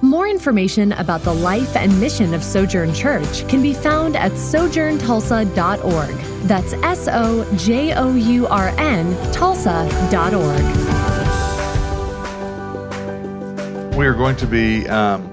More information about the life and mission of Sojourn Church can be found at sojourntulsa.org. That's S O J O U R N Tulsa.org. We are going to be um,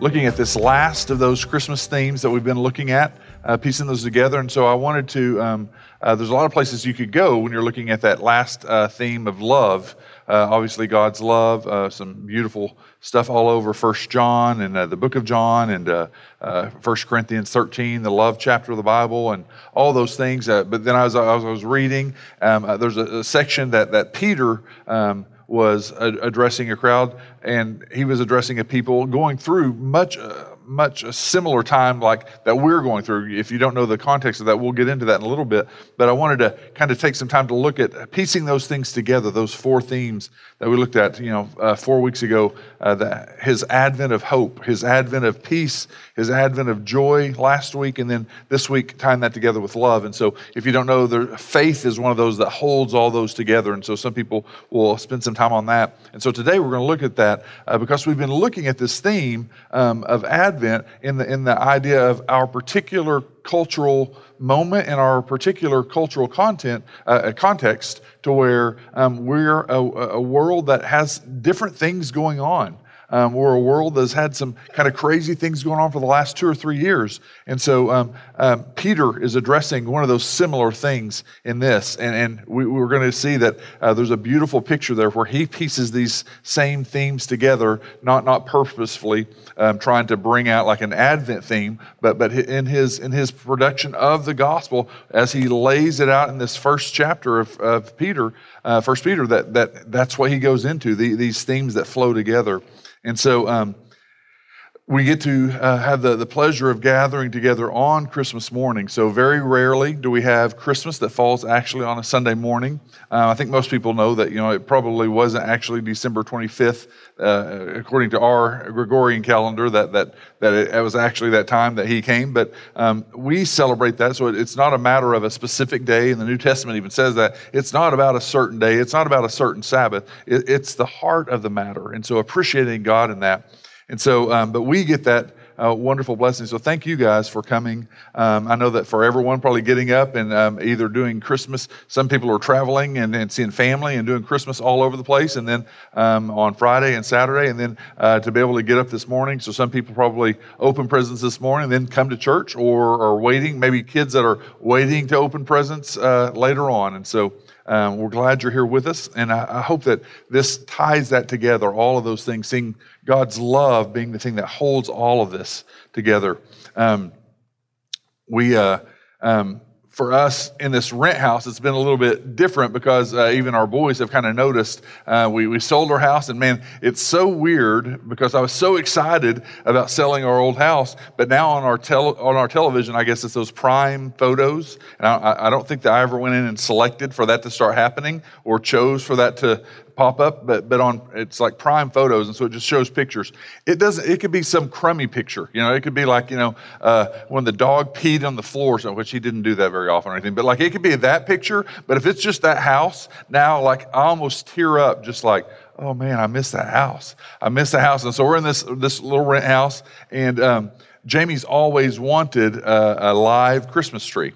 looking at this last of those Christmas themes that we've been looking at, uh, piecing those together. And so I wanted to, um, uh, there's a lot of places you could go when you're looking at that last uh, theme of love. Uh, obviously, God's love, uh, some beautiful stuff all over First John and uh, the book of John and uh, uh, First Corinthians 13, the love chapter of the Bible, and all those things. Uh, but then as I, as I was reading, um, there's a, a, section that, that Peter um, was addressing a crowd, and he was addressing a people going through much much a similar time like that we're going through. If you don't know the context of that, we'll get into that in a little bit. But I wanted to kind of take some time to look at piecing those things together, those four themes that we looked at, you know, uh, four weeks ago. Uh, the, his advent of hope, his advent of peace, his advent of joy last week, and then this week tying that together with love. And so, if you don't know, the faith is one of those that holds all those together. And so, some people will spend some time on that. And so, today we're going to look at that uh, because we've been looking at this theme um, of Advent in the in the idea of our particular cultural moment and our particular cultural content uh, context to where um, we're a, a, world that has different things going on. Um, we're a world that's had some kind of crazy things going on for the last two or three years. And so um, um, Peter is addressing one of those similar things in this. And, and we, are going to see that uh, there's a beautiful picture there where he pieces these same themes together, not, not purposefully um, trying to bring out like an Advent theme, but, but in, his, in his production of the gospel, as he lays it out in this first chapter of, of Peter, uh, First Peter, that, that, that's what he goes into, the, these themes that flow together. And so um, we get to uh, have the, the pleasure of gathering together on Christmas morning. So, very rarely do we have Christmas that falls actually on a Sunday morning. Uh, I think most people know that, you know, it probably wasn't actually December 25th, uh, according to our Gregorian calendar, that, that, that it, it, was actually that time that he came. But um, we celebrate that. So, it's not a matter of a specific day. And the New Testament even says that. It's not about a certain day, it's not about a certain Sabbath. It, it's the heart of the matter. And so, appreciating God in that. And so, um, but we get that uh, wonderful blessing. So thank you guys for coming. Um, I know that for everyone probably getting up and um, either doing Christmas, some people are traveling and, and, seeing family and doing Christmas all over the place, and then um, on Friday and Saturday, and then uh, to be able to get up this morning. So some people probably open presents this morning, then come to church or are waiting. Maybe kids that are waiting to open presents uh, later on. And so um, we're glad you're here with us, and I, I, hope that this ties that together, all of those things, seeing God's love being the thing that holds all of this together. Um, we, uh, um, for us in this rent house, it's been a little bit different because uh, even our boys have kind of noticed. Uh, we, we sold our house, and man, it's so weird because I was so excited about selling our old house, but now on our tel- on our television, I guess it's those prime photos, and I, I don't think that I ever went in and selected for that to start happening or chose for that to pop up, but but on it's like prime photos, and so it just shows pictures. It doesn't. It could be some crummy picture, you know. It could be like you know uh, when the dog peed on the floor, so which he didn't do that very often or anything. But like it could be that picture. But if it's just that house, now like I almost tear up, just like oh man, I miss that house. I miss the house, and so we're in this this little rent house, and um, Jamie's always wanted a, a live Christmas tree.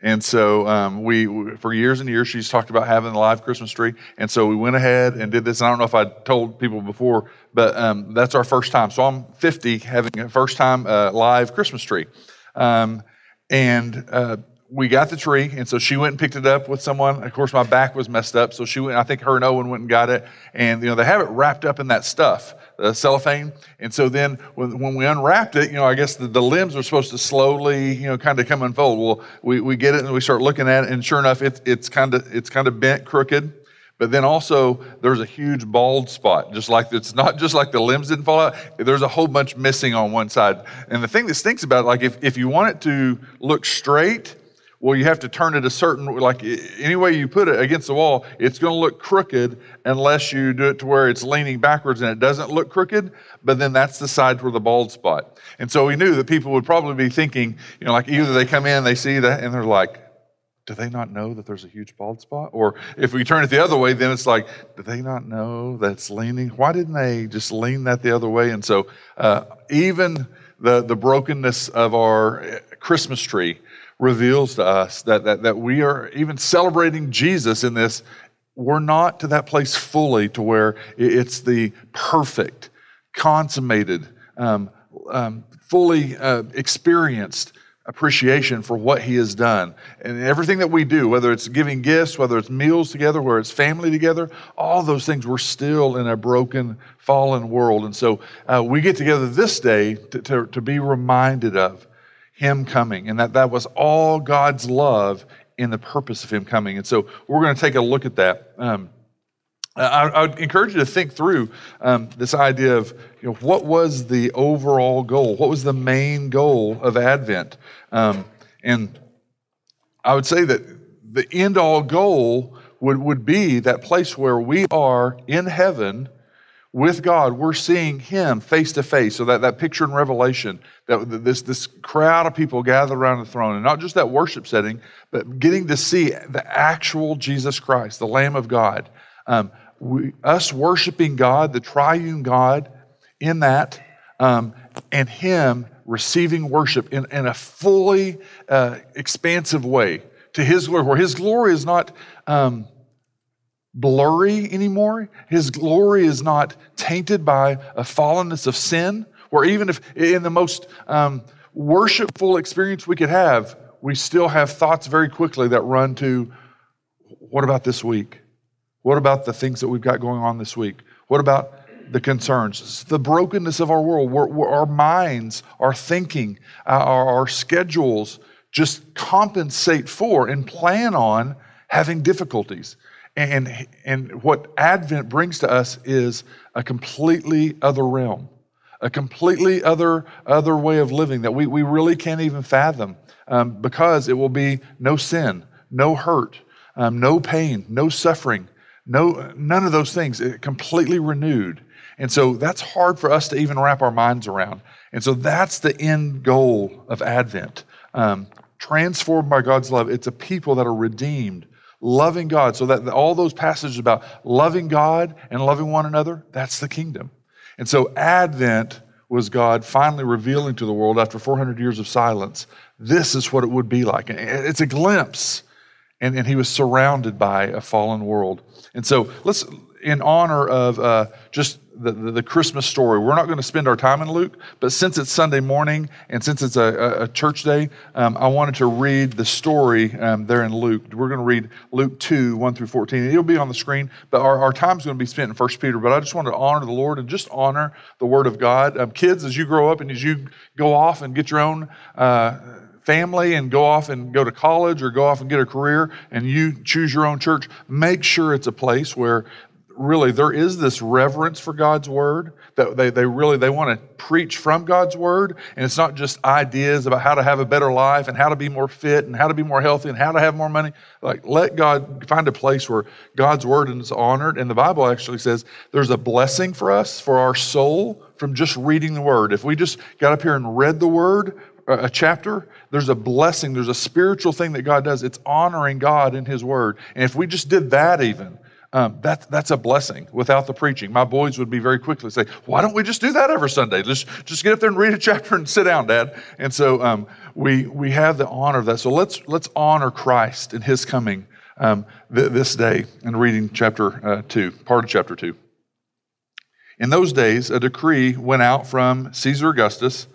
And so um, we, for years and years, she's talked about having a live Christmas tree. And so we went ahead and did this. I don't know if I told people before, but um, that's our first time. So I'm 50 having a first time uh, live Christmas tree. Um, and uh, we got the tree, and so she went and picked it up with someone. Of course, my back was messed up, so she went. I think her and Owen went and got it, and you know they have it wrapped up in that stuff uh, cellophane. And so then when, when, we unwrapped it, you know, I guess the, the limbs are supposed to slowly, you know, kind of come unfold. Well, we, we get it and we start looking at it, and sure enough, it, it's kind of it's kind of bent, crooked. But then also there's a huge bald spot, just like it's not just like the limbs didn't fall out. There's a whole bunch missing on one side. And the thing that stinks about it, like if, if you want it to look straight, well, you have to turn it a certain, like any way you put it against the wall, it's going to look crooked unless you do it to where it's leaning backwards and it doesn't look crooked. But then that's the side for the bald spot. And so we knew that people would probably be thinking, you know, like either they come in, they see that, and they're like, do they not know that there's a huge bald spot? Or if we turn it the other way, then it's like, do they not know that's leaning? Why didn't they just lean that the other way? And so uh, even the, the brokenness of our Christmas tree reveals to us that, that, that we are even celebrating Jesus in this. We're not to that place fully to where it's the perfect, consummated, um, um, fully uh, experienced appreciation for what he has done. And everything that we do, whether it's giving gifts, whether it's meals together, whether it's family together, all those things, we're still in a broken, fallen world. And so uh, we get together this day to, to, to be reminded of him coming and that that was all God's love in the purpose of him coming. And so we're going to take a look at that. Um, I, I, would encourage you to think through um, this idea of you know, what was the overall goal? What was the main goal of Advent? Um, and I would say that the end all goal would, would be that place where we are in heaven with God. We're seeing Him face to face. So that, that picture in Revelation, that this, this crowd of people gathered around the throne, and not just that worship setting, but getting to see the actual Jesus Christ, the Lamb of God. Um, we, us worshiping God, the triune God, in that, um, and Him receiving worship in, in a fully uh, expansive way to His glory, where His glory is not um, blurry anymore. His glory is not tainted by a fallenness of sin, where even if in the most um, worshipful experience we could have, we still have thoughts very quickly that run to what about this week? What about the things that we've got going on this week? What about the concerns? The brokenness of our world, we're, we're, our minds, our thinking, our, our schedules just compensate for and plan on having difficulties. And, and what Advent brings to us is a completely other realm, a completely other, other way of living that we, we really can't even fathom um, because it will be no sin, no hurt, um, no pain, no suffering, no, none of those things, it completely renewed. And so that's hard for us to even wrap our minds around. And so that's the end goal of Advent. Um, transformed by God's love, it's a people that are redeemed, loving God. So that all those passages about loving God and loving one another, that's the kingdom. And so Advent was God finally revealing to the world after 400 years of silence, this is what it would be like. And it's a glimpse. And, and he was surrounded by a fallen world. And so let's, in honor of uh, just the, the, the, Christmas story, we're not going to spend our time in Luke, but since it's Sunday morning and since it's a, a church day, um, I wanted to read the story um, there in Luke. We're going to read Luke 2, 1 through 14. It'll be on the screen, but our, our time's going to be spent in 1 Peter. But I just wanted to honor the Lord and just honor the Word of God. Um, kids, as you grow up and as you go off and get your own. Uh, family and go off and go to college or go off and get a career and you choose your own church, make sure it's a place where really there is this reverence for God's word that they, they really they want to preach from God's word and it's not just ideas about how to have a better life and how to be more fit and how to be more healthy and how to have more money like let God find a place where God's word is honored and the Bible actually says there's a blessing for us for our soul from just reading the word if we just got up here and read the word uh, a chapter, there's a blessing, there's a spiritual thing that God does. It's honoring God in His Word. And if we just did that, even, um, that, that's a blessing without the preaching. My boys would be very quickly say, Why don't we just do that every Sunday? Just, just get up there and read a chapter and sit down, Dad. And so um, we, we have the honor of that. So let's, let's honor Christ in His coming um, th- this day and reading chapter uh, 2, part of chapter 2. In those days, a decree went out from Caesar Augustus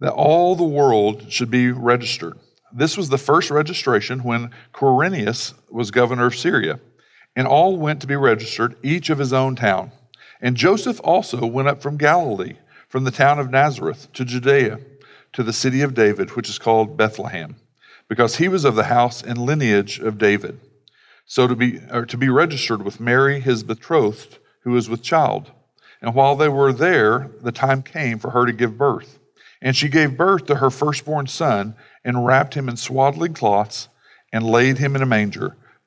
that all the world should be registered. This was the first registration when Quirinius was governor of Syria, and all went to be registered, each of his own town. And Joseph also went up from Galilee, from the town of Nazareth to Judea, to the city of David, which is called Bethlehem, because he was of the house and lineage of David. So to be, or to be registered with Mary, his betrothed, who was with child. And while they were there, the time came for her to give birth. And she gave birth to her firstborn son and wrapped him in swaddling cloths and laid him in a manger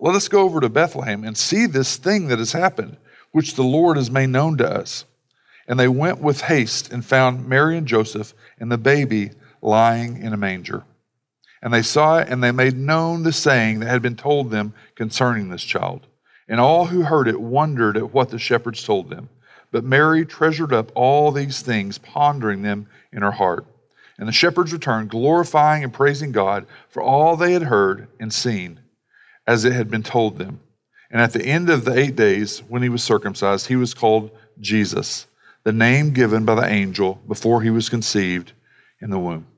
let us go over to Bethlehem and see this thing that has happened, which the Lord has made known to us. And they went with haste and found Mary and Joseph and the baby lying in a manger. And they saw it, and they made known the saying that had been told them concerning this child. And all who heard it wondered at what the shepherds told them. But Mary treasured up all these things, pondering them in her heart. And the shepherds returned, glorifying and praising God for all they had heard and seen as it had been told them. And at the end of the eight days, when he was circumcised, he was called Jesus, the name given by the angel before he was conceived in the womb.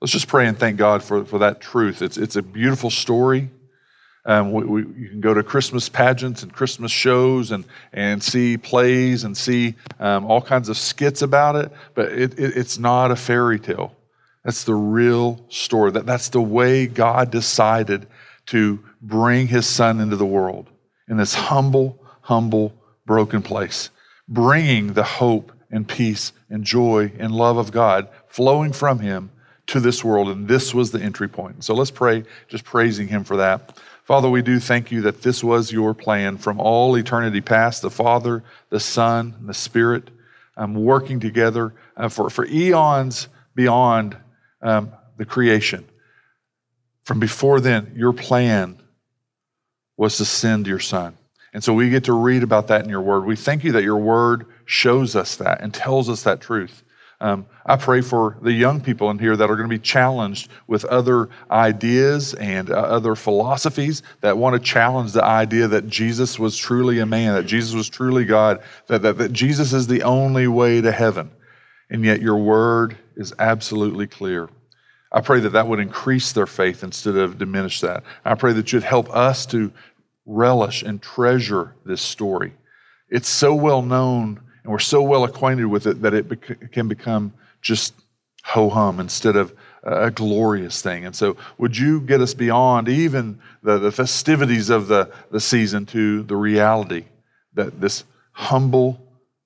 Let's just pray and thank God for, for that truth. It's, it's a beautiful story. Um, we, we, you can go to Christmas pageants and Christmas shows and, and see plays and see um, all kinds of skits about it, but it, it, it's not a fairy tale. That's the real story. That, that's the way God decided to bring his son into the world in this humble, humble, broken place, bringing the hope and peace and joy and love of God flowing from him to this world. And this was the entry point. So let's pray, just praising him for that. Father, we do thank you that this was your plan from all eternity past the Father, the Son, the Spirit um, working together uh, for, for eons beyond um, the creation. From before then, your plan was to send your son. And so we get to read about that in your word. We thank you that your word shows us that and tells us that truth. Um, I pray for the young people in here that are going to be challenged with other ideas and uh, other philosophies that want to challenge the idea that Jesus was truly a man, that Jesus was truly God, that, that, that Jesus is the only way to heaven. And yet your word is absolutely clear. I pray that that would increase their faith instead of diminish that. I pray that you'd help us to relish and treasure this story. It's so well known and we're so well acquainted with it that it bec- can become just ho hum instead of a glorious thing. And so, would you get us beyond even the, the festivities of the, the season to the reality that this humble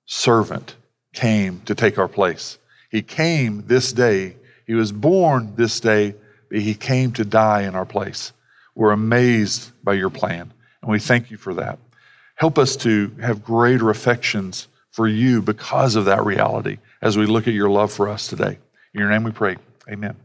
servant came to take our place? He came this day he was born this day, but he came to die in our place. We're amazed by your plan, and we thank you for that. Help us to have greater affections for you because of that reality as we look at your love for us today. In your name we pray. Amen.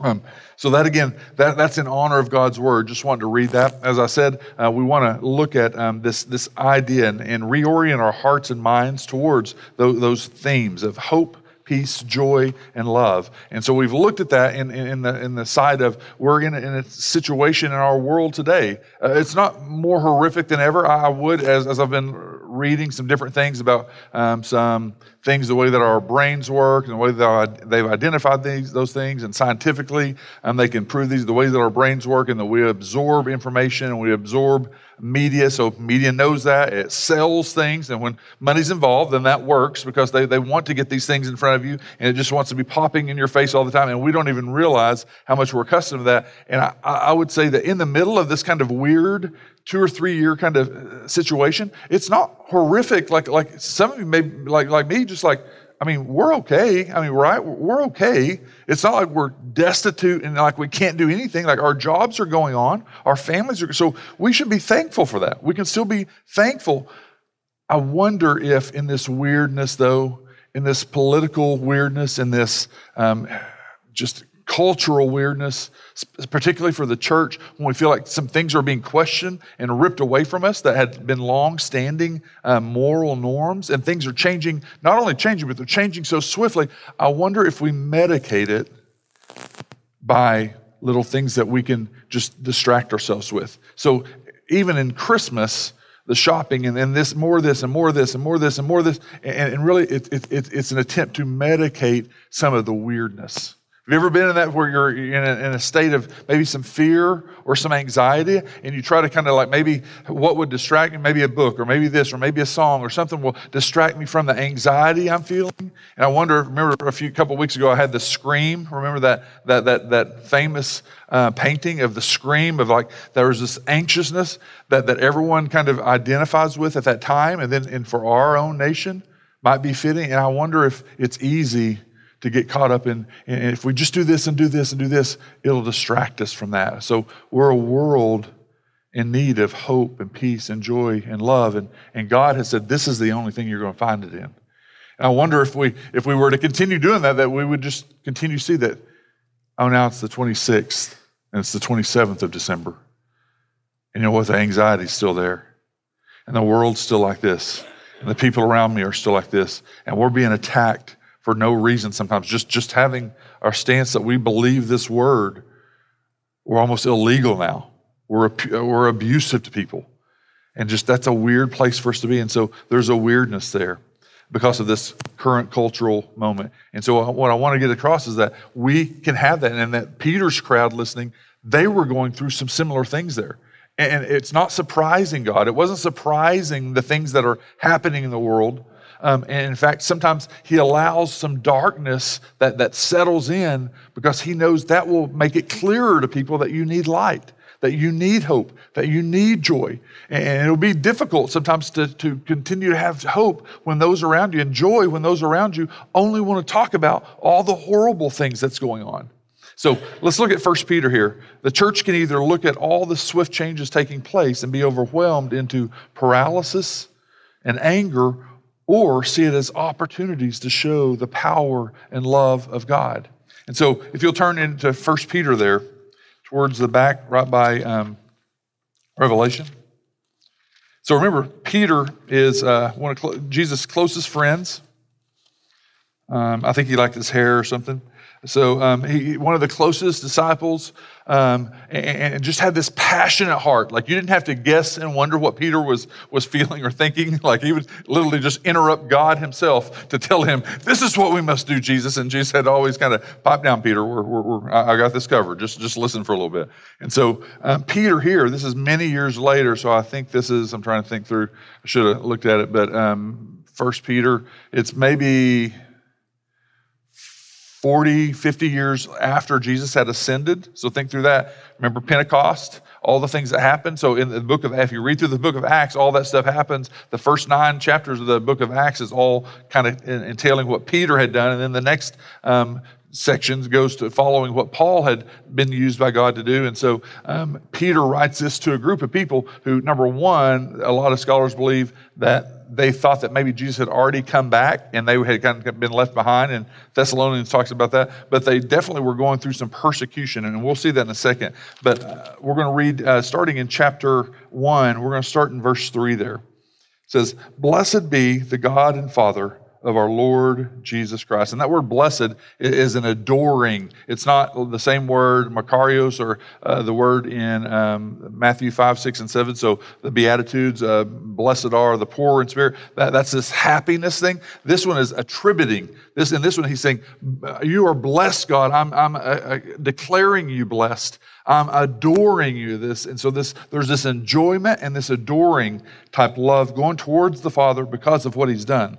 Um, so that again, that, that's in honor of God's word. Just wanted to read that. As I said, uh, we want to look at um, this this idea and, and, reorient our hearts and minds towards those, those themes of hope, peace, joy, and love. And so we've looked at that in, in, the, in the side of we're in a, in a situation in our world today. Uh, it's not more horrific than ever. I would, as, as I've been reading some different things about um, some things, the way that our brains work, and the way that they've identified these, those things, and scientifically, um, they can prove these, the ways that our brains work, and that we absorb information and we absorb media. So media knows that it sells things, and when money's involved, then that works because they, they want to get these things in front of you, and it just wants to be popping in your face all the time, and we don't even realize how much we're accustomed to that. And I, I would say that in the middle of this kind of weird two or three year kind of uh, situation, it's not horrific like like some of you may like like me, just like I mean, we're okay. I mean, right? We're okay. It's not like we're destitute and like we can't do anything. Like our jobs are going on, our families are. So we should be thankful for that. We can still be thankful. I wonder if in this weirdness, though, in this political weirdness, in this um, just cultural weirdness, particularly for the church, when we feel like some things are being questioned and ripped away from us that had been long standing uh, moral norms, and things are changing, not only changing, but they're changing so swiftly. I wonder if we medicate it by little things that we can just distract ourselves with. So even in Christmas, the shopping and then this more of this and more of this and more of this and more of this and, and really it, it, it's an attempt to medicate some of the weirdness have you ever been in that where you're in a, in a, state of maybe some fear or some anxiety, and you try to kind of like maybe what would distract me? Maybe a book, or maybe this, or maybe a song, or something will distract me from the anxiety I'm feeling. And I wonder. Remember, a few couple weeks ago, I had the scream. Remember that that that that famous uh, painting of the scream of like there was this anxiousness that that everyone kind of identifies with at that time, and then and for our own nation might be fitting. And I wonder if it's easy to get caught up in, and if we just do this and do this and do this, it'll distract us from that. So we're a world in need of hope and peace and joy and love. And, and God has said, this is the only thing you're going to find it in. And I wonder if we, if we were to continue doing that, that we would just continue to see that, oh, now it's the 26th and it's the 27th of December. And you know what? The anxiety's still there. And the world's still like this. And the people around me are still like this. And we're being attacked for no reason sometimes. Just, just having our stance that we believe this word, we're almost illegal now. We're, we're abusive to people. And just that's a weird place for us to be. And so there's a weirdness there because of this current cultural moment. And so what I want to get across is that we can have that. And that Peter's crowd listening, they were going through some similar things there. And it's not surprising God. It wasn't surprising the things that are happening in the world um, and in fact, sometimes he allows some darkness that, that settles in because he knows that will make it clearer to people that you need light, that you need hope, that you need joy. And it'll be difficult sometimes to, to continue to have hope when those around you and joy when those around you only want to talk about all the horrible things that's going on. So let's look at 1 Peter here. The church can either look at all the swift changes taking place and be overwhelmed into paralysis and anger, or see it as opportunities to show the power and love of God. And so, if you'll turn into 1 Peter there, towards the back, right by um, Revelation. So remember, Peter is uh, one of Jesus' closest friends. Um, I think he liked his hair or something. So um, he, one of the closest disciples, um, and, and, just had this passionate heart. Like you didn't have to guess and wonder what Peter was was feeling or thinking. Like he would literally just interrupt God Himself to tell him, "This is what we must do, Jesus." And Jesus had always kind of pop down, Peter. We're, we're, we're, I got this covered. Just just listen for a little bit. And so um, Peter here, this is many years later. So I think this is. I'm trying to think through. I should have looked at it, but um, First Peter. It's maybe 40, 50 years after Jesus had ascended. So think through that. Remember Pentecost, all the things that happened. So in the book of, if you read through the book of Acts, all that stuff happens. The first nine chapters of the book of Acts is all kind of entailing what Peter had done. And then the next um, sections goes to following what Paul had been used by God to do. And so um, Peter writes this to a group of people who, number one, a lot of scholars believe that they thought that maybe Jesus had already come back and they had kind of been left behind. And Thessalonians talks about that. But they definitely were going through some persecution, and we'll see that in a second. But uh, we're going to read, uh, starting in chapter 1, we're going to start in verse 3 there. It says, Blessed be the God and Father of our Lord Jesus Christ. And that word blessed is an adoring. It's not the same word, Makarios, or uh, the word in um, Matthew 5, 6, and 7. So the Beatitudes, uh, blessed are the poor in spirit. That, that's this happiness thing. This one is attributing. This In this one, he's saying, You are blessed, God. I'm, I'm uh, uh declaring you blessed. I'm adoring you. This and so this there's this enjoyment and this adoring type love going towards the Father because of what He's done.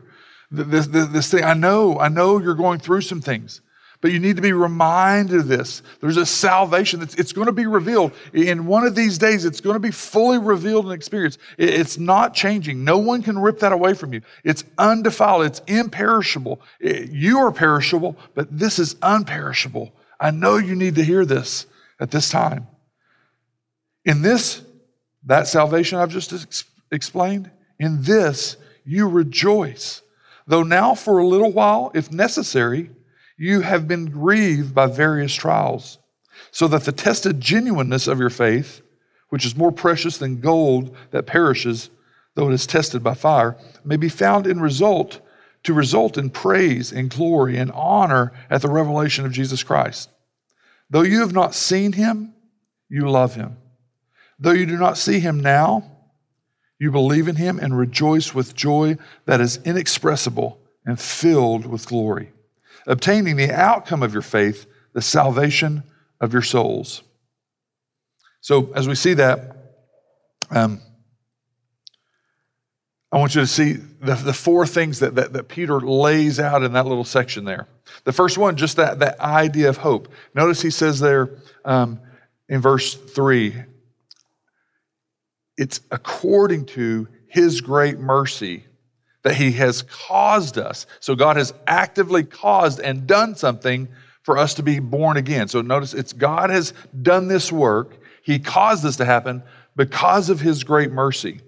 this, this, this thing. I know, I know you're going through some things, But you need to be reminded of this. There's a salvation that's it's going to be revealed. In one of these days, it's going to be fully revealed and experienced. It's not changing. No one can rip that away from you. It's undefiled, it's imperishable. You are perishable, but this is unperishable. I know you need to hear this at this time. In this, that salvation I've just ex- explained, in this you rejoice. Though now for a little while, if necessary, you have been grieved by various trials, so that the tested genuineness of your faith, which is more precious than gold that perishes, though it is tested by fire, may be found in result to result in praise and glory and honor at the revelation of Jesus Christ. Though you have not seen him, you love him. Though you do not see him now, you believe in him and rejoice with joy that is inexpressible and filled with glory obtaining the outcome of your faith, the salvation of your souls. So, as we see that, um, I want you to see the, the four things that, that, that, Peter lays out in that little section there. The first one, just that, that idea of hope. Notice he says there um, in verse 3 it's according to his great mercy that He has caused us. So God has actively caused and done something for us to be born again. So notice it's God has done this work. He caused this to happen because of His great mercy.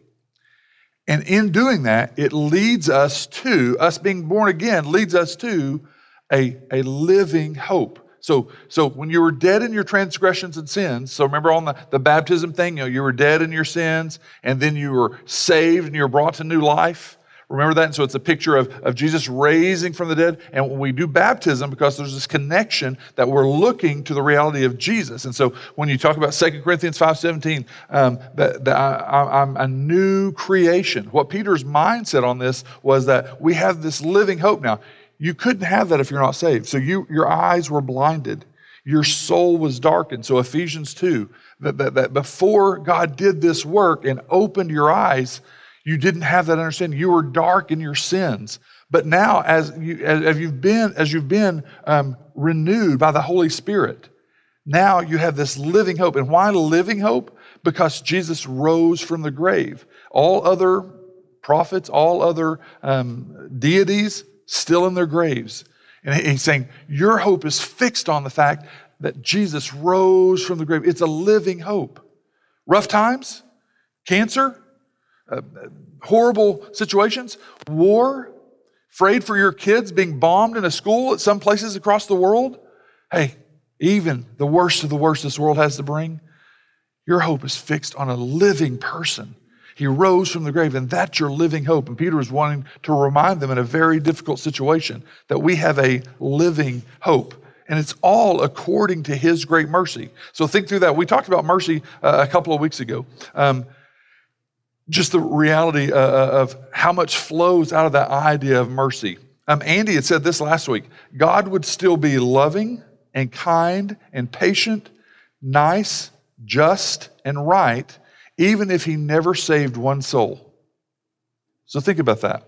And in doing that, it leads us to, us being born again, leads us to a, a living hope. So, so when you were dead in your transgressions and sins, so remember on the, the baptism thing, you know, you were dead in your sins, and then you were saved and you were brought to new life. Remember that? And so it's a picture of, of Jesus raising from the dead. And when we do baptism, because there's this connection that we're looking to the reality of Jesus. And so when you talk about 2 Corinthians 5.17, um, that, that I, I'm a new creation. What Peter's mindset on this was that we have this living hope now. You couldn't have that if you're not saved. So you, your eyes were blinded. Your soul was darkened. So Ephesians 2, that, that, that before God did this work and opened your eyes, you didn't have that understanding. You were dark in your sins. But now, as, you, as you've been, as you've been um, renewed by the Holy Spirit, now you have this living hope. And why living hope? Because Jesus rose from the grave. All other prophets, all other um, deities, still in their graves. And he's saying, Your hope is fixed on the fact that Jesus rose from the grave. It's a living hope. Rough times, cancer, uh, horrible situations, war, afraid for your kids being bombed in a school at some places across the world. Hey, even the worst of the worst this world has to bring, your hope is fixed on a living person. He rose from the grave, and that's your living hope. And Peter is wanting to remind them in a very difficult situation that we have a living hope. And it's all according to his great mercy. So think through that. We talked about mercy uh, a couple of weeks ago. Um, just the reality uh, uh, of how much flows out of that idea of mercy. Um, Andy had said this last week God would still be loving and kind and patient, nice, just, and right, even if he never saved one soul. So think about that.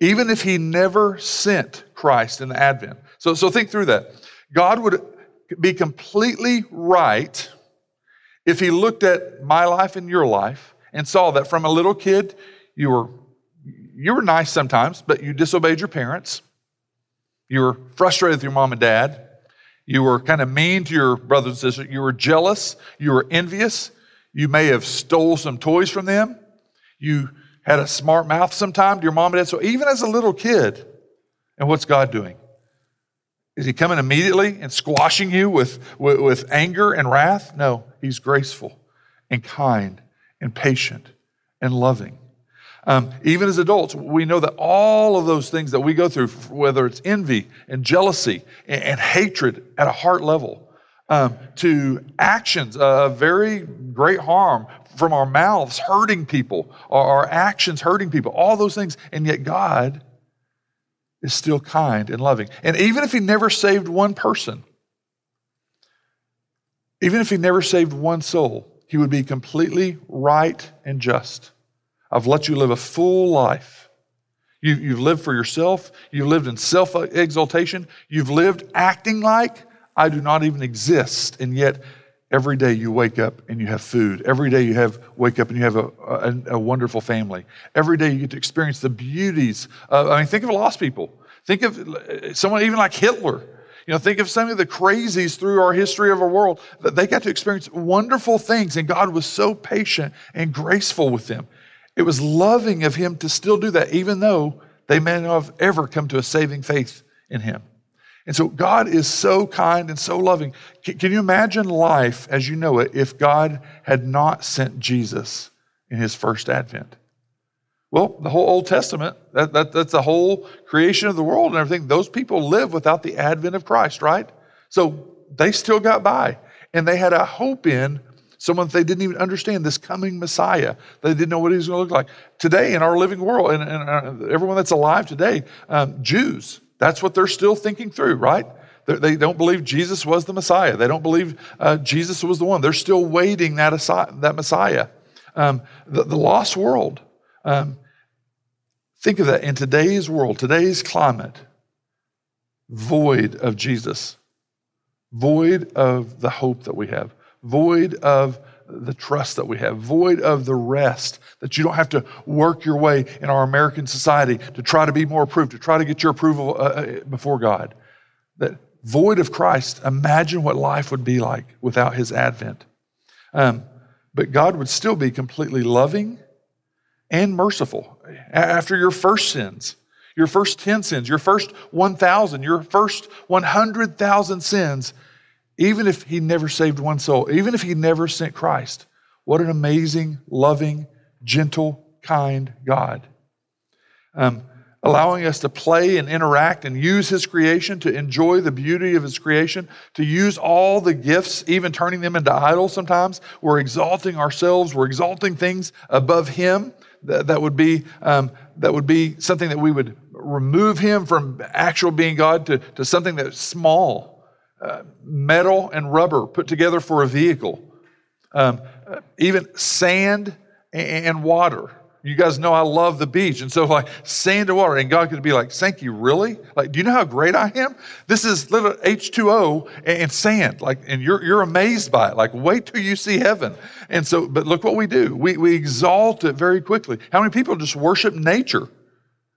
Even if he never sent Christ in the Advent. So, so think through that. God would be completely right if he looked at my life and your life and saw that from a little kid, you were, you were nice sometimes, but you disobeyed your parents. You were frustrated with your mom and dad. You were kind of mean to your brothers and sisters. You were jealous. You were envious. You may have stole some toys from them. You had a smart mouth sometime to your mom and dad. So even as a little kid, and what's God doing? Is he coming immediately and squashing you with, with, with anger and wrath? No, he's graceful and kind and patient and loving. Um, even as adults, we know that all of those things that we go through, whether it's envy and jealousy and, and hatred at a heart level, um, to actions of very great harm from our mouths hurting people, our actions hurting people, all those things, and yet God is still kind and loving. And even if He never saved one person, even if He never saved one soul, he would be completely right and just. I've let you live a full life. You, you've lived for yourself. You've lived in self exaltation. You've lived acting like I do not even exist. And yet, every day you wake up and you have food. Every day you have wake up and you have a, a, a wonderful family. Every day you get to experience the beauties. Of, I mean, think of lost people. Think of uh, someone even like Hitler. You know, think of some of the crazies through our history of our world that they got to experience wonderful things, and God was so patient and graceful with them. It was loving of him to still do that, even though they may not have ever come to a saving faith in him. And so God is so kind and so loving. Can you imagine life as you know it if God had not sent Jesus in his first advent? Well, the whole Old Testament, that, that, that's the whole creation of the world and everything. Those people live without the advent of Christ, right? So they still got by. And they had a hope in someone they didn't even understand this coming Messiah. They didn't know what he was going to look like. Today, in our living world, and, and everyone that's alive today, um, Jews, that's what they're still thinking through, right? They do not believe Jesus was the Messiah. They don't believe uh, Jesus was the one. They're still waiting that, that Messiah. Um, the, the, lost world. Um, think of that in today's world, today's climate, void of Jesus, void of the hope that we have void of the trust that we have, void of the rest that you don't have to work your way in our American society to try to be more approved, to try to get your approval uh, uh, before God. That void of Christ, imagine what life would be like without his advent. Um, but God would still be completely loving and merciful. After your first sins, your first 10 sins, your first 1,000, your first 100,000 sins, even if he never saved one soul, even if he never sent Christ. What an amazing, loving, gentle, kind God. Um, allowing us to play and interact and use his creation, to enjoy the beauty of his creation, to use all the gifts, even turning them into idols sometimes. We're exalting ourselves, we're exalting things above him. That, that would be um, that would be something that we would remove him from actual being God to, to something that's small uh, metal and rubber put together for a vehicle, um, uh, even sand and water. You guys know I love the beach. And so, like, sand and water. And God could be like, Thank you, really? Like, do you know how great I am? This is little H2O and sand. Like, and you're, you're amazed by it. Like, wait till you see heaven. And so, but look what we do. We, we exalt it very quickly. How many people just worship nature?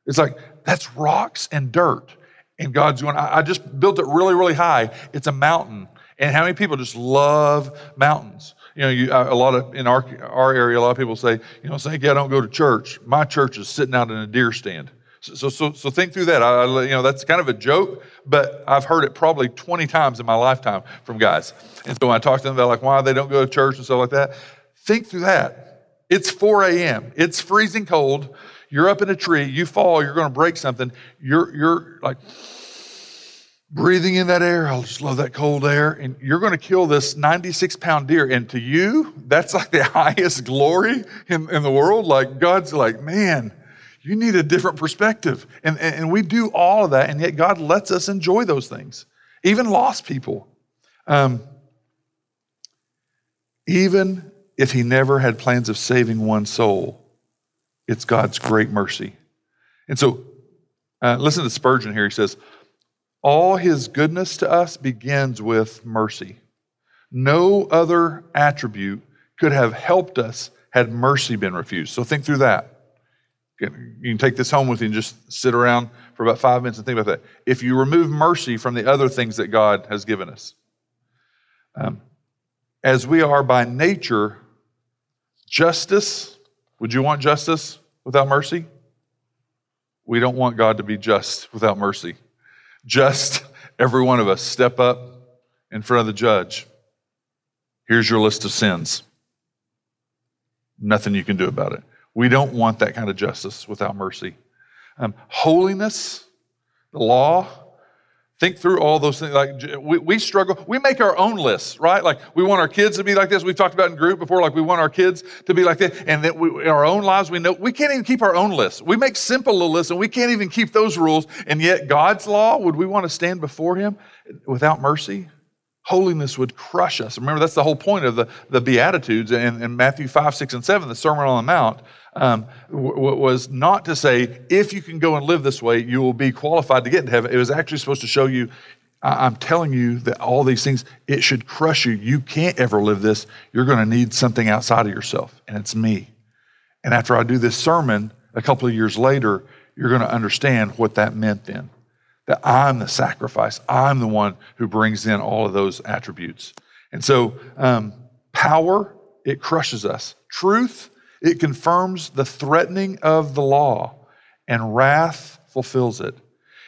It's like, that's rocks and dirt. And God's going, I just built it really, really high. It's a mountain. And how many people just love mountains? You know, you, a lot of, in our, our area, a lot of people say, you know, thank you, I don't go to church. My church is sitting out in a deer stand. So, so, so think through that. I, you know, that's kind of a joke, but I've heard it probably 20 times in my lifetime from guys. And so when I talk to them about like why they don't go to church and stuff like that, think through that. It's 4 a.m. It's freezing cold. You're up in a tree, you fall, you're going to break something. You're, you're like breathing in that air. I just love that cold air. And you're going to kill this 96 pound deer. And to you, that's like the highest glory in, in the world. Like God's like, man, you need a different perspective. And, and we do all of that. And yet God lets us enjoy those things, even lost people. Um, even if he never had plans of saving one soul, it's God's great mercy. And so, uh, listen to Spurgeon here. He says, All his goodness to us begins with mercy. No other attribute could have helped us had mercy been refused. So, think through that. You can take this home with you and just sit around for about five minutes and think about that. If you remove mercy from the other things that God has given us, um, as we are by nature, justice would you want justice without mercy? We don't want God to be just without mercy. Just every one of us step up in front of the judge. Here's your list of sins. Nothing you can do about it. We don't want that kind of justice without mercy. Um, holiness, the law, Think through all those things. Like we, we struggle, we make our own lists, right? Like we want our kids to be like this. We've talked about in group before, like we want our kids to be like that. And that we, in our own lives, we know we can't even keep our own lists. We make simple little lists and we can't even keep those rules. And yet God's law, would we want to stand before him without mercy? Holiness would crush us. Remember, that's the whole point of the, the Beatitudes in, in Matthew 5, 6, and 7, the Sermon on the Mount, um, w- was not to say, if you can go and live this way, you will be qualified to get into heaven. It was actually supposed to show you, I- I'm telling you that all these things, it should crush you. You can't ever live this. You're going to need something outside of yourself, and it's me. And after I do this sermon, a couple of years later, you're going to understand what that meant then that I'm the sacrifice. I'm the one who brings in all of those attributes. And so, um, power, it crushes us. Truth, it confirms the threatening of the law. And wrath fulfills it.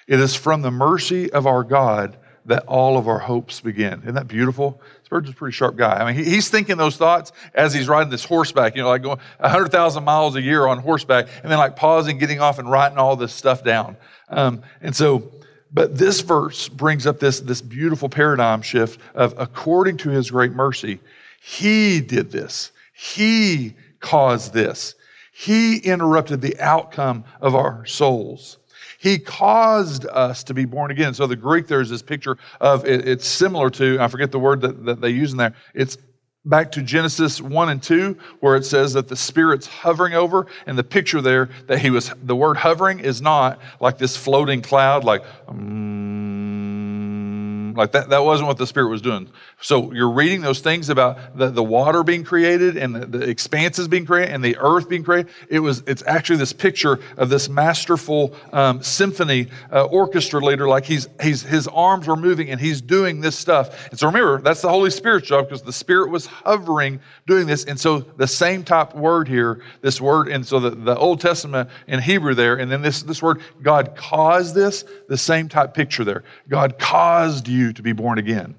It is from the mercy of our God that all of our hopes begin. Isn't that beautiful? Spurgeon's a pretty sharp guy. I mean, he's thinking those thoughts as he's riding this horseback, you know, like going 100,000 miles a year on horseback, and then like pausing, getting off, and writing all this stuff down. Um, and so, but this verse brings up this, this beautiful paradigm shift of according to his great mercy, he did this. He caused this. He interrupted the outcome of our souls. He caused us to be born again. So the Greek, there's this picture of it, it's similar to, I forget the word that, that they use in there. It's back to Genesis 1 and 2, where it says that the Spirit's hovering over, and the picture there that he was, the word hovering is not like this floating cloud, like, um, like that, that wasn't what the Spirit was doing. So you're reading those things about the, the water being created and the, the expanses being created and the earth being created. It was, it's actually this picture of this masterful um, symphony uh, orchestra leader, like he's, he's, his arms are moving and he's doing this stuff. And so remember, that's the Holy Spirit's job because the Spirit was hovering doing this. And so the same type word here, this word, and so the, the Old Testament in Hebrew there, and then this, this word, God caused this, the same type picture there. God caused you to be born again.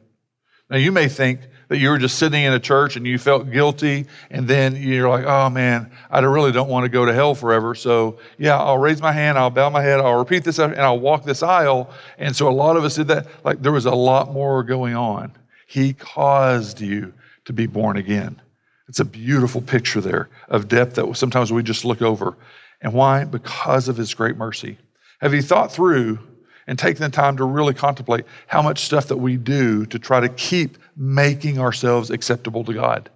Now, you may think that you were just sitting in a church and you felt guilty, and then you're like, oh man, I really don't want to go to hell forever. So, yeah, I'll raise my hand, I'll bow my head, I'll repeat this, and I'll walk this aisle. And so, a lot of us did that. Like, there was a lot more going on. He caused you to be born again. It's a beautiful picture there of depth that sometimes we just look over. And why? Because of his great mercy. Have you thought through and taken the time to really contemplate how much stuff that we do to try to keep making ourselves acceptable to God?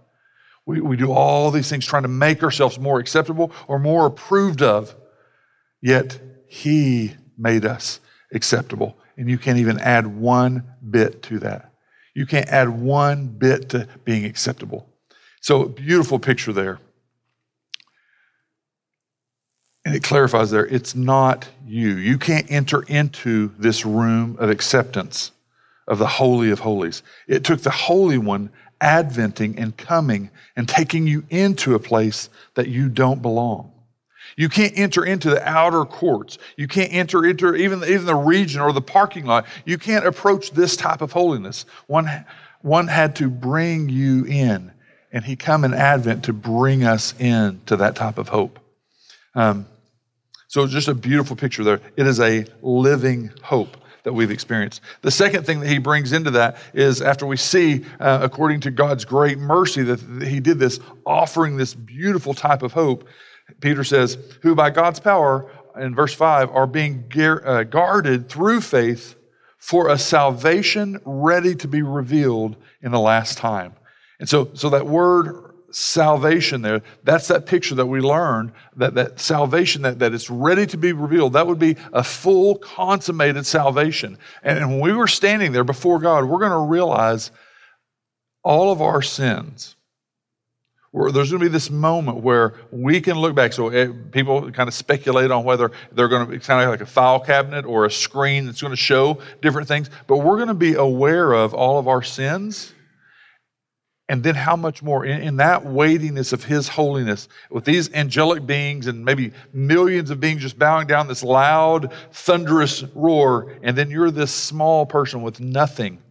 We, we do all these things trying to make ourselves more acceptable or more approved of, yet he made us acceptable. And you can't even add one bit to that. You can't add one bit to being acceptable. So, beautiful picture there. And it clarifies there it's not you. You can't enter into this room of acceptance of the Holy of Holies. It took the Holy One adventing and coming and taking you into a place that you don't belong. You can't enter into the outer courts. You can't enter into even, even the region or the parking lot. You can't approach this type of holiness. One, one had to bring you in, and he come in Advent to bring us in to that type of hope. Um, so it's just a beautiful picture there. It is a living hope that we've experienced. The second thing that he brings into that is after we see, uh, according to God's great mercy, that he did this, offering this beautiful type of hope. Peter says, who by God's power, in verse 5, are being uh, guarded through faith for a salvation ready to be revealed in the last time. And so, so that word salvation there. That's that picture that we learned that, that salvation that, that is ready to be revealed. That would be a full, consummated salvation. And, and when we were standing there before God, we're going to realize all of our sins. Where there's going to be this moment where we can look back. So eh, people kind of speculate on whether they're going to be kind of like a file cabinet or a screen that's going to show different things. But we're going to be aware of all of our sins and then how much more in, in, that weightiness of his holiness with these angelic beings and maybe millions of beings just bowing down this loud thunderous roar. And then you're this small person with nothing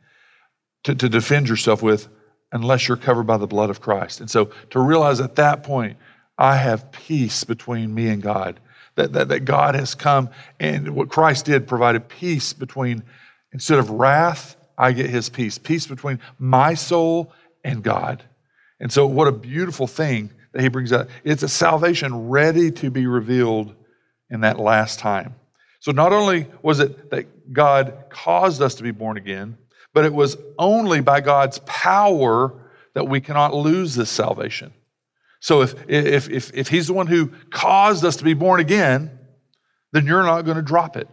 to, to defend yourself with unless you're covered by the blood of christ. And so to realize at that point i have peace between me and god that, that, that god has come and what christ did provided peace between instead of wrath i get his peace. Peace between my soul and God. And so, what a beautiful thing that he brings up. It's a salvation ready to be revealed in that last time. So, not only was it that God caused us to be born again, but it was only by God's power that we cannot lose this salvation. So if, if, if, if He's the one who caused us to be born again, then you're not going to drop it.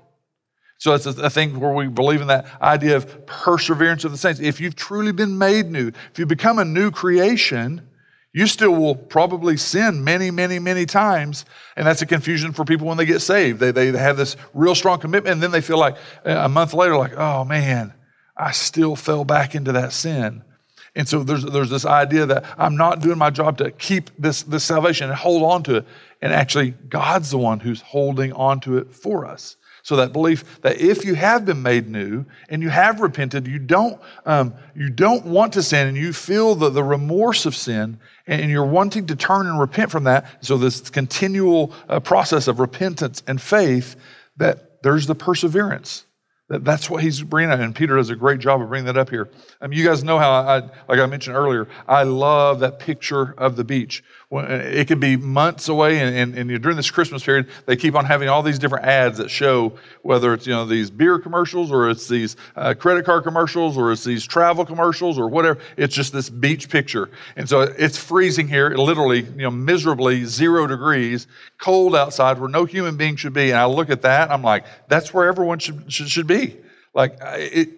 So that's a thing where we believe in that idea of perseverance of the saints. If you've truly been made new, if you become a new creation, you still will probably sin many, many, many times. And that's a confusion for people when they get saved. They, they have this real strong commitment, and then they feel like uh, a month later, like, oh man, I still fell back into that sin. And so there's, there's this idea that I'm not doing my job to keep this, this salvation and hold on to it. And actually, God's the one who's holding on to it for us. So that belief that if you have been made new and you have repented, you don't, um, you don't want to sin and you feel the, the remorse of sin and you're wanting to turn and repent from that. So this continual uh, process of repentance and faith, that there's the perseverance. That, that's what he's bringing up. And Peter does a great job of bringing that up here. I mean, you guys know how, I, like I mentioned earlier, I love that picture of the beach it could be months away, and, and, and, during this Christmas period, they keep on having all these different ads that show whether it's you know these beer commercials or it's these uh, credit card commercials or it's these travel commercials or whatever. It's just this beach picture, and so it's freezing here, literally you know miserably zero degrees, cold outside where no human being should be. And I look at that, I'm like, that's where everyone should should, should be. Like it,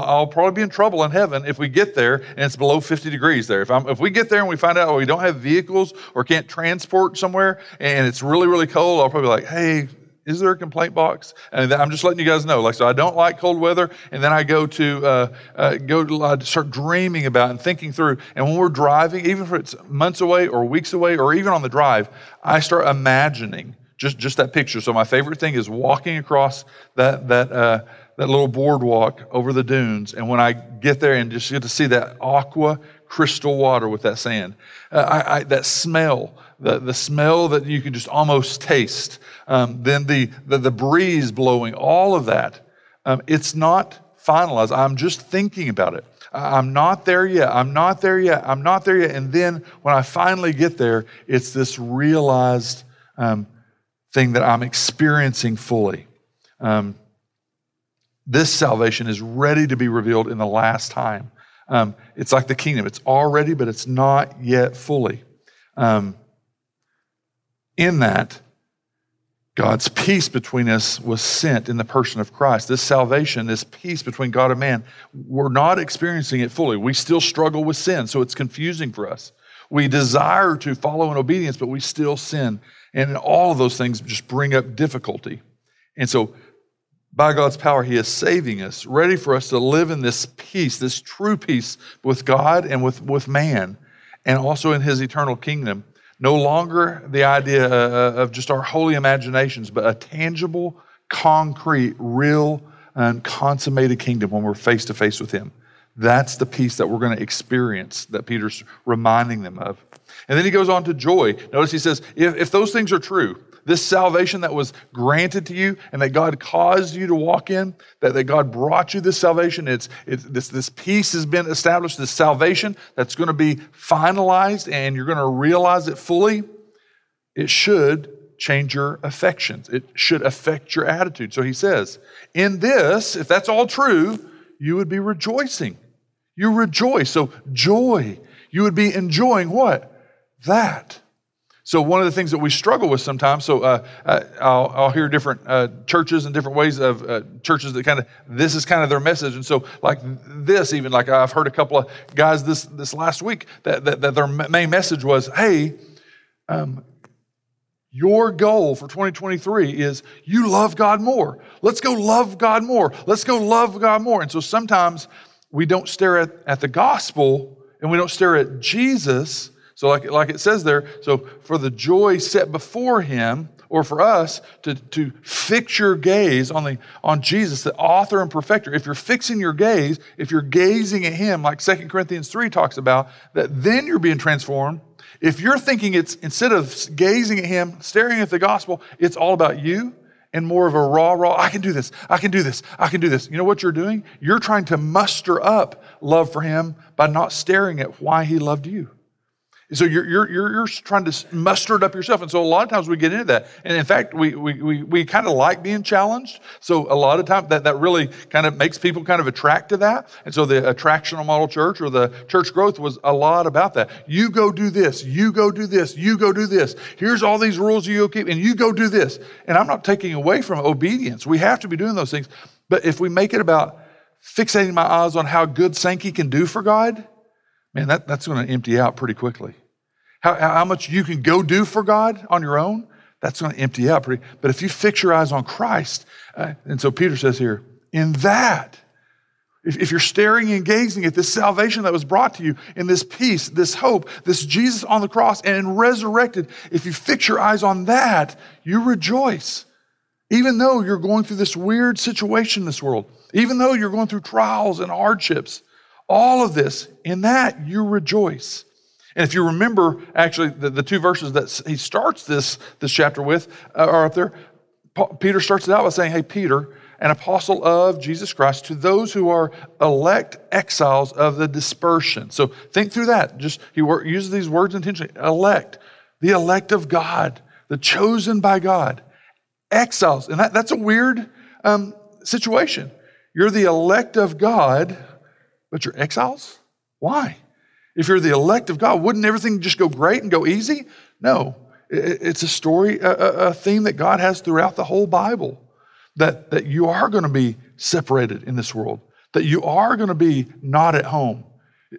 I'll probably be in trouble in heaven if we get there and it's below 50 degrees there. If, I'm, if we get there and we find out oh, we don't have vehicles or can't transport somewhere and it's really, really cold, I'll probably be like, hey, is there a complaint box? And I'm just letting you guys know. Like, so I don't like cold weather, and then I go to uh, uh, go to uh, start dreaming about and thinking through. And when we're driving, even if it's months away or weeks away or even on the drive, I start imagining just just that picture. So my favorite thing is walking across that that uh, that little boardwalk over the dunes. And when I get there and just get to see that aqua crystal water with that sand, uh, I, I, that smell, the, the smell that you can just almost taste, um, then the, the, the, breeze blowing, all of that, um, it's not finalized. I'm just thinking about it. I'm not there yet. I'm not there yet. I'm not there yet. And then when I finally get there, it's this realized um, thing that I'm experiencing fully. Um, this salvation is ready to be revealed in the last time. Um, it's like the kingdom, it's already, but it's not yet fully. Um, in that, God's peace between us was sent in the person of Christ. This salvation, this peace between God and man, we're not experiencing it fully. We still struggle with sin, so it's confusing for us. We desire to follow in obedience, but we still sin. And all of those things just bring up difficulty. And so by God's power, He is saving us, ready for us to live in this peace, this true peace with God and with, with man, and also in His eternal kingdom. No longer the idea uh, uh, of just our holy imaginations, but a tangible, concrete, real, and consummated kingdom when we're face to face with Him. That's the peace that we're going to experience that Peter's reminding them of. And then he goes on to joy. Notice he says, if, if those things are true, this salvation that was granted to you and that God caused you to walk in, that, that God brought you this salvation, it's, it's, this, this peace has been established, this salvation that's going to be finalized and you're going to realize it fully, it should change your affections. It should affect your attitude. So he says, in this, if that's all true, you would be rejoicing. You rejoice. So joy. You would be enjoying what? That. So one of the things that we struggle with sometimes, so uh, uh, I'll, I'll, hear different uh, churches and different ways of uh, churches that kind of this is kind of their message, and so like this, even like I've heard a couple of guys this this last week that that, that their main message was, hey, um, your goal for 2023 is you love God more. Let's go love God more. Let's go love God more. And so sometimes we don't stare at, at the gospel and we don't stare at Jesus so, like, like it says there, so for the joy set before him, or for us to, to fix your gaze on, the, on Jesus, the author and perfecter. If you're fixing your gaze, if you're gazing at him, like 2 Corinthians 3 talks about, that then you're being transformed. If you're thinking it's instead of gazing at him, staring at the gospel, it's all about you and more of a raw, raw, I can do this, I can do this, I can do this. You know what you're doing? You're trying to muster up love for him by not staring at why he loved you. So you're, you're, you're, trying to muster it up yourself. And so a lot of times we get into that. And in fact, we, we, we, we kind of like being challenged. So a lot of times that, that really kind of makes people kind of attract to that. And so the attractional model church or the church growth was a lot about that. You go do this, you go do this, you go do this. Here's all these rules you go keep, and you go do this. And I'm not taking away from obedience. We have to be doing those things. But if we make it about fixating my eyes on how good Sankey can do for God, man, that, that's going to empty out pretty quickly. How, how much you can go do for God on your own, that's going to empty out pretty. But if you fix your eyes on Christ, uh, and so Peter says here, in that, if, if you're staring and gazing at this salvation that was brought to you, in this peace, this hope, this Jesus on the cross and resurrected, if you fix your eyes on that, you rejoice. Even though you're going through this weird situation in this world, even though you're going through trials and hardships, all of this, in that you rejoice. And if you remember, actually, the, the two verses that he starts this, this chapter with uh, are up there. Paul, Peter starts it out by saying, Hey, Peter, an apostle of Jesus Christ, to those who are elect exiles of the dispersion. So think through that. Just he uses these words intentionally elect, the elect of God, the chosen by God, exiles. And that, that's a weird um, situation. You're the elect of God but you're exiles? Why? If you're the elect of God, wouldn't everything just go great and go easy? No. It's a story, a, theme that God has throughout the whole Bible that, that you are going to be separated in this world, that you are going to be not at home.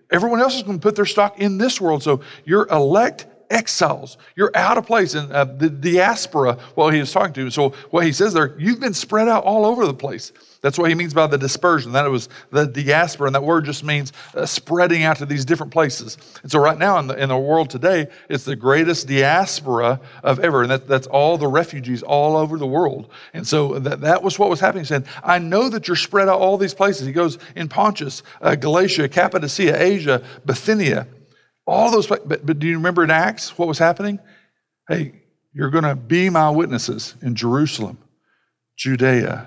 Everyone else is going to put their stock in this world. So you're elect exiles. You're out of place. And uh, the diaspora, well, he was talking to. So what he says there, you've been spread out all over the place. That's what he means by the dispersion. That it was the diaspora, and that word just means uh, spreading out to these different places. And so, right now in the, in the world today, it's the greatest diaspora of ever, and that, that's all the refugees all over the world. And so, that, that was what was happening. He said, I know that you're spread out all these places. He goes in Pontus, uh, Galatia, Cappadocia, Asia, Bithynia, all those places. But, but do you remember in Acts what was happening? Hey, you're going to be my witnesses in Jerusalem, Judea,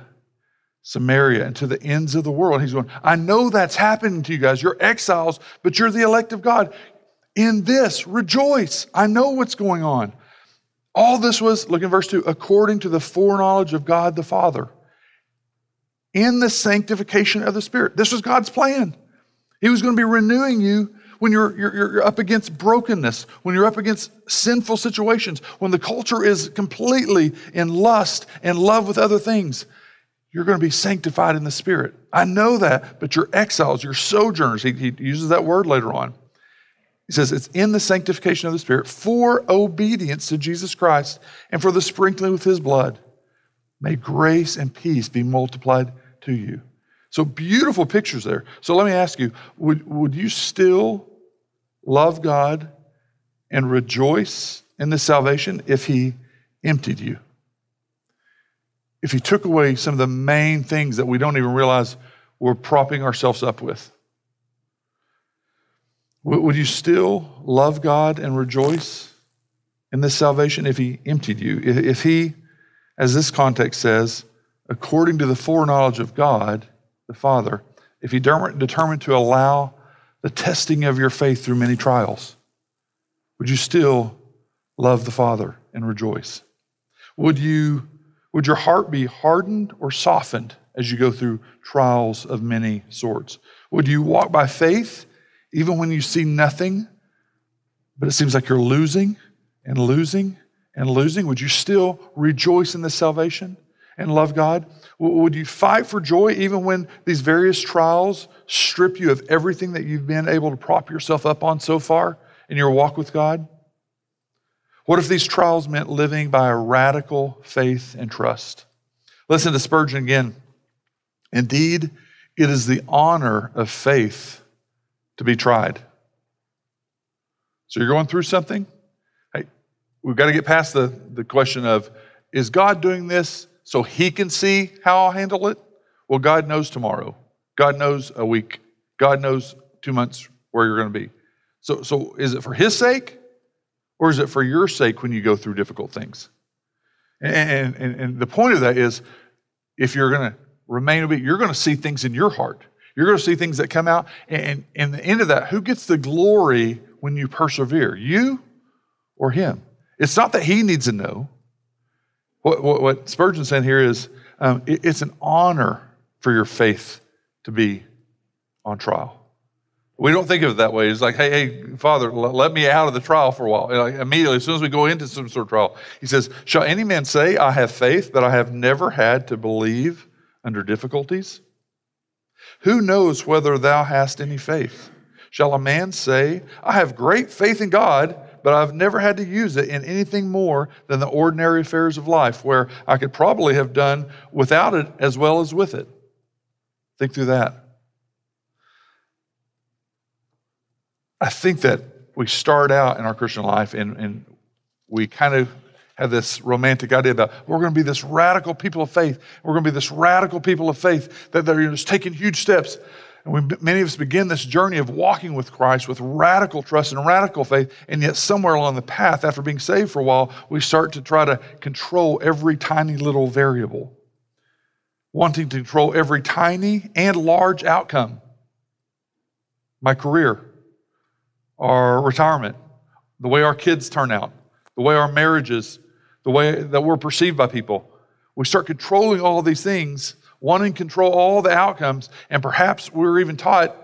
Samaria and to the ends of the world. He's going, I know that's happening to you guys. You're exiles, but you're the elect of God. In this, rejoice. I know what's going on. All this was, look in verse 2, according to the foreknowledge of God the Father, in the sanctification of the Spirit. This was God's plan. He was going to be renewing you when you're, you're, you're, up against brokenness, when you're up against sinful situations, when the culture is completely in lust and love with other things. You're going to be sanctified in the Spirit. I know that, but you're exiles, you're sojourners. He, he uses that word later on. He says it's in the sanctification of the Spirit for obedience to Jesus Christ and for the sprinkling with His blood. May grace and peace be multiplied to you. So beautiful pictures there. So let me ask you would, would you still love God and rejoice in this salvation if He emptied you? If he took away some of the main things that we don't even realize we're propping ourselves up with? Would you still love God and rejoice in this salvation if he emptied you? If he, as this context says, according to the foreknowledge of God, the Father, if he determined to allow the testing of your faith through many trials, would you still love the Father and rejoice? Would you would your heart be hardened or softened as you go through trials of many sorts? Would you walk by faith even when you see nothing, but it seems like you're losing and losing and losing? Would you still rejoice in the salvation and love God? Would you fight for joy even when these various trials strip you of everything that you've been able to prop yourself up on so far in your walk with God? What if these trials meant living by a radical faith and trust? Listen to Spurgeon again. Indeed, it is the honor of faith to be tried. So you're going through something? Hey, we've got to get past the, the question of is God doing this so he can see how I'll handle it? Well, God knows tomorrow. God knows a week. God knows two months where you're going to be. So, so is it for his sake or is it for your sake when you go through difficult things? And, and, and the point of that is if you're going to remain obedient, you're going to see things in your heart. You're going to see things that come out. And in the end of that, who gets the glory when you persevere? You or him? It's not that he needs to know. What, what, what Spurgeon's saying here is um, it, it's an honor for your faith to be on trial. We don't think of it that way. It's like, hey, hey, Father, let me out of the trial for a while. Like immediately, as soon as we go into some sort of trial, he says, Shall any man say, I have faith, but I have never had to believe under difficulties? Who knows whether thou hast any faith? Shall a man say, I have great faith in God, but I've never had to use it in anything more than the ordinary affairs of life, where I could probably have done without it as well as with it? Think through that. I think that we start out in our Christian life and, and we kind of have this romantic idea about we're going to be this radical people of faith. We're going to be this radical people of faith that they're just taking huge steps. And we, many of us begin this journey of walking with Christ with radical trust and radical faith. And yet, somewhere along the path, after being saved for a while, we start to try to control every tiny little variable, wanting to control every tiny and large outcome. My career, our retirement, the way our kids turn out, the way our marriages, the way that we're perceived by people. We start controlling all these things, wanting to control all the outcomes, and perhaps we're even taught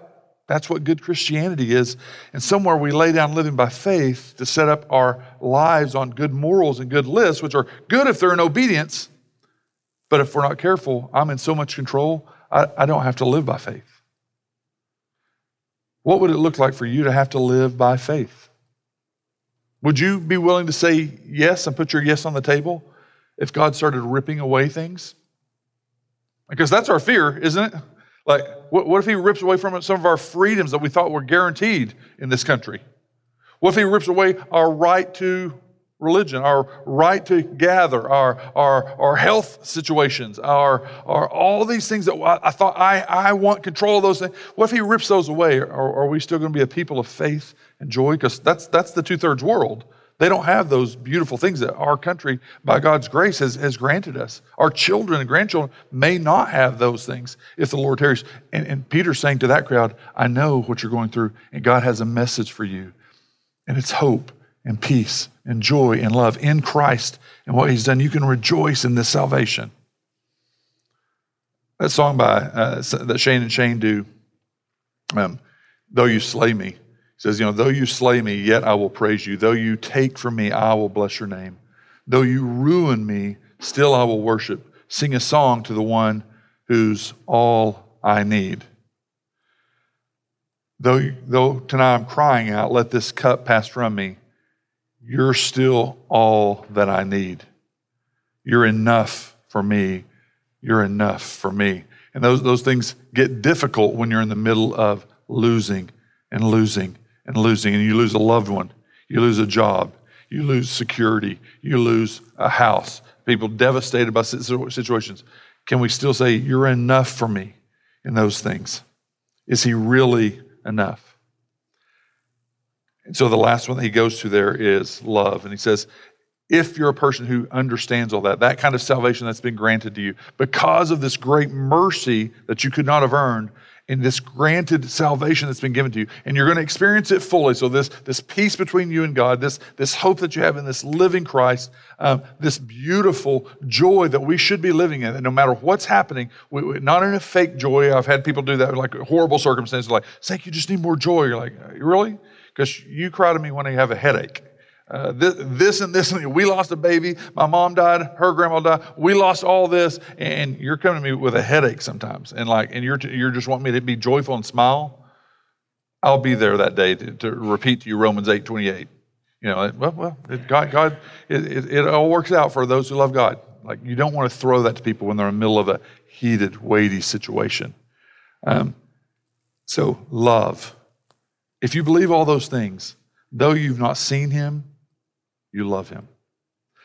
that's what good Christianity is. And somewhere we lay down living by faith to set up our lives on good morals and good lists, which are good if they're in obedience. But if we're not careful, I'm in so much control, I, I don't have to live by faith. What would it look like for you to have to live by faith? Would you be willing to say yes and put your yes on the table if God started ripping away things? Because that's our fear, isn't it? Like, what, what if He rips away from us some of our freedoms that we thought were guaranteed in this country? What if He rips away our right to religion, our right to gather, our, our, our health situations, our, our all these things that I, I thought I, I want control of those things. What if he rips those away? Or, are we still going to be a people of faith and joy? Because that's, that's the two thirds world. They don't have those beautiful things that our country, by God's grace, has, has granted us. Our children and grandchildren may not have those things if the Lord tarries. And, and Peter's saying to that crowd, I know what you're going through, and God has a message for you. And it's hope and peace and joy and love in Christ and what He's done. You can rejoice in this salvation. That song by uh, that Shane and Shane do, um, though you slay me, says, you know, though you slay me, yet I will praise you. Though you take from me, I will bless your name. Though you ruin me, still I will worship. Sing a song to the one who's all I need. Though, though tonight I'm crying out, let this cup pass from me. You're still all that I need. You're enough for me. You're enough for me. And those, those things get difficult when you're in the middle of losing and losing and losing. And you lose a loved one, you lose a job, you lose security, you lose a house. People devastated by situations. Can we still say, You're enough for me in those things? Is He really enough? And so the last one that he goes to there is love. And he says, if you're a person who understands all that, that kind of salvation that's been granted to you, because of this great mercy that you could not have earned, and this granted salvation that's been given to you, and you're going to experience it fully. So this, this peace between you and God, this, this hope that you have in this living Christ, um, this beautiful joy that we should be living in, and no matter what's happening, we, we, not in a fake joy. I've had people do that, like horrible circumstances, like, Zach, you just need more joy. You're like, really? Because you cry to me when you have a headache. Uh, this, this, and this, and we lost a baby. My mom died. Her grandma died. We lost all this, and you're coming to me with a headache sometimes, and like, and you're you're just wanting me to be joyful and smile. I'll be there that day to, to repeat to you Romans eight twenty eight. You know, well, well, it, God, God, it, it, it all works out for those who love God. Like you don't want to throw that to people when they're in the middle of a heated, weighty situation. Um, so love if you believe all those things, though you've not seen him, you love him.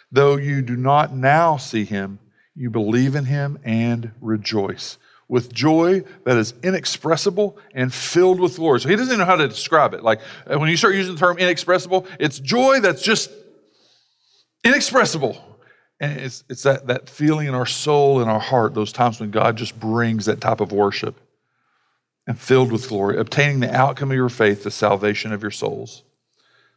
Though you do not now see him, you believe in him and rejoice with joy that is inexpressible and filled with glory. So he doesn't even know how to describe it. Like uh, when you start using the term inexpressible, it's joy that's just inexpressible. And it's, it's that, that feeling in our soul and our heart, those times when God just brings that type of worship and filled with glory, obtaining the outcome of your faith, the salvation of your souls.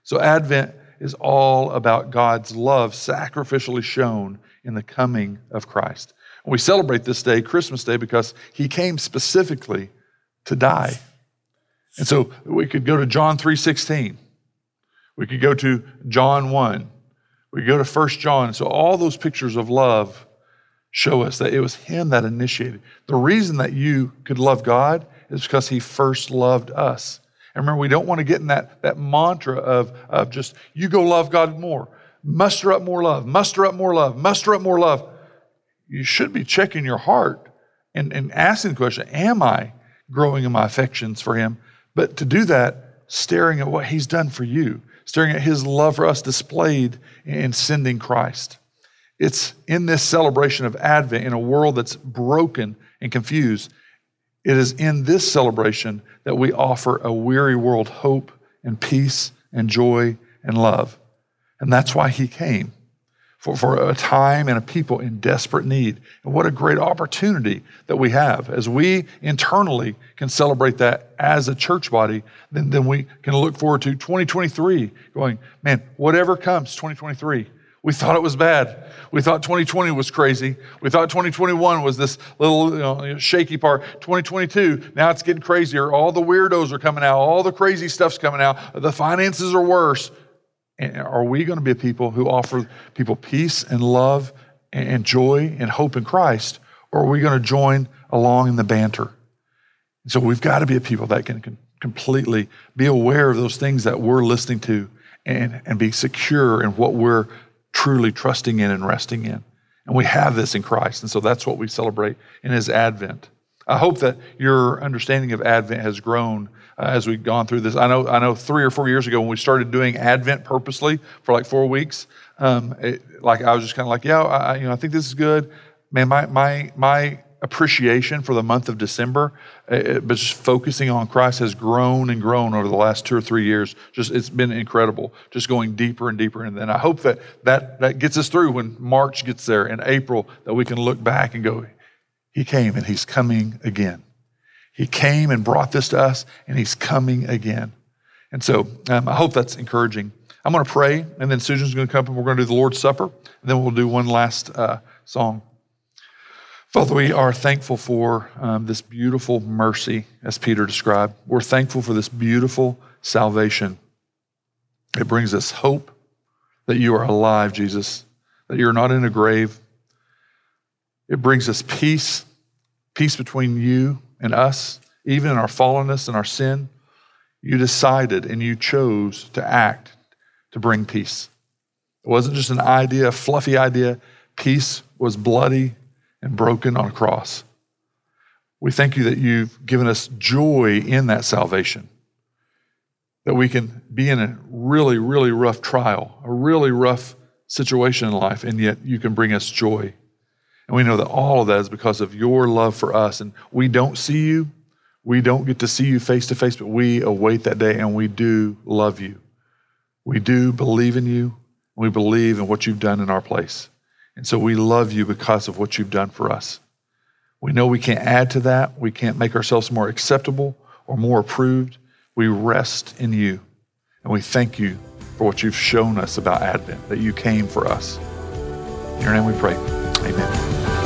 So, Advent is all about God's love sacrificially shown in the coming of Christ. And we celebrate this day, Christmas Day, because he came specifically to die. And so we could go to John 3:16. We could go to John 1. We could go to 1 John. So all those pictures of love show us that it was him that initiated. The reason that you could love God is because he first loved us. And remember, we don't want to get in that, that mantra of, of just, you go love God more. Muster up more love, muster up more love, muster up more love. You should be checking your heart and, and asking the question, am I growing in my affections for him? But to do that, staring at what he's done for you, staring at his love for us displayed in sending Christ. It's in this celebration of Advent in a world that's broken and confused. It is in this celebration that we offer a weary world hope and peace and joy and love. And that's why he came for, for a time and a people in desperate need. And what a great opportunity that we have as we internally can celebrate that as a church body, then, then we can look forward to 2023 going, man, whatever comes, 2023 we thought it was bad. We thought 2020 was crazy. We thought 2021 was this little you know, shaky part. 2022, now it's getting crazier. All the weirdos are coming out. All the crazy stuff's coming out. The finances are worse. And are we going to be a people who offer people peace and love and joy and hope in Christ? Or are we going to join along in the banter? So we've got to be a people that can, can completely be aware of those things that we're listening to and, and be secure in what we're truly trusting in and resting in. And we have this in Christ. And so that's what we celebrate in his advent. I hope that your understanding of Advent has grown uh, as we've gone through this. I know, I know three or four years ago when we started doing Advent purposely for like four weeks, um, it, like I was just kind of like, yeah, I, you know, I think this is good. Man, my, my, my appreciation for the month of December, uh, but just focusing on Christ has grown and grown over the last two or three years. Just it's been incredible, just going deeper and deeper. And then I hope that that, that gets us through when March gets there in April, that we can look back and go, He came and He's coming again. He came and brought this to us, and He's coming again. And so um, I hope that's encouraging. I'm going to pray, and then Susan's going to come and we're going to do the Lord's Supper, and then we'll do one last uh, song. Father, we are thankful for um, this beautiful mercy, as Peter described. We're thankful for this beautiful salvation. It brings us hope that you are alive, Jesus, that you're not in a grave. It brings us peace, peace between you and us, even in our fallenness and our sin. You decided and you chose to act to bring peace. It wasn't just an idea, a fluffy idea. Peace was bloody and broken on a cross. We thank you that you've given us joy in that salvation, that we can be in a really, really rough trial, a really rough situation in life, and yet you can bring us joy. And we know that all of that is because of your love for us. And we don't see you, we don't get to see you face to face, but we await that day and we do love you. We do believe in you. We believe in what you've done in our place. And so we love you because of what you've done for us. We know we can't add to that. We can't make ourselves more acceptable or more approved. We rest in you. And we thank you for what you've shown us about Advent, that you came for us. In your name we pray. Amen.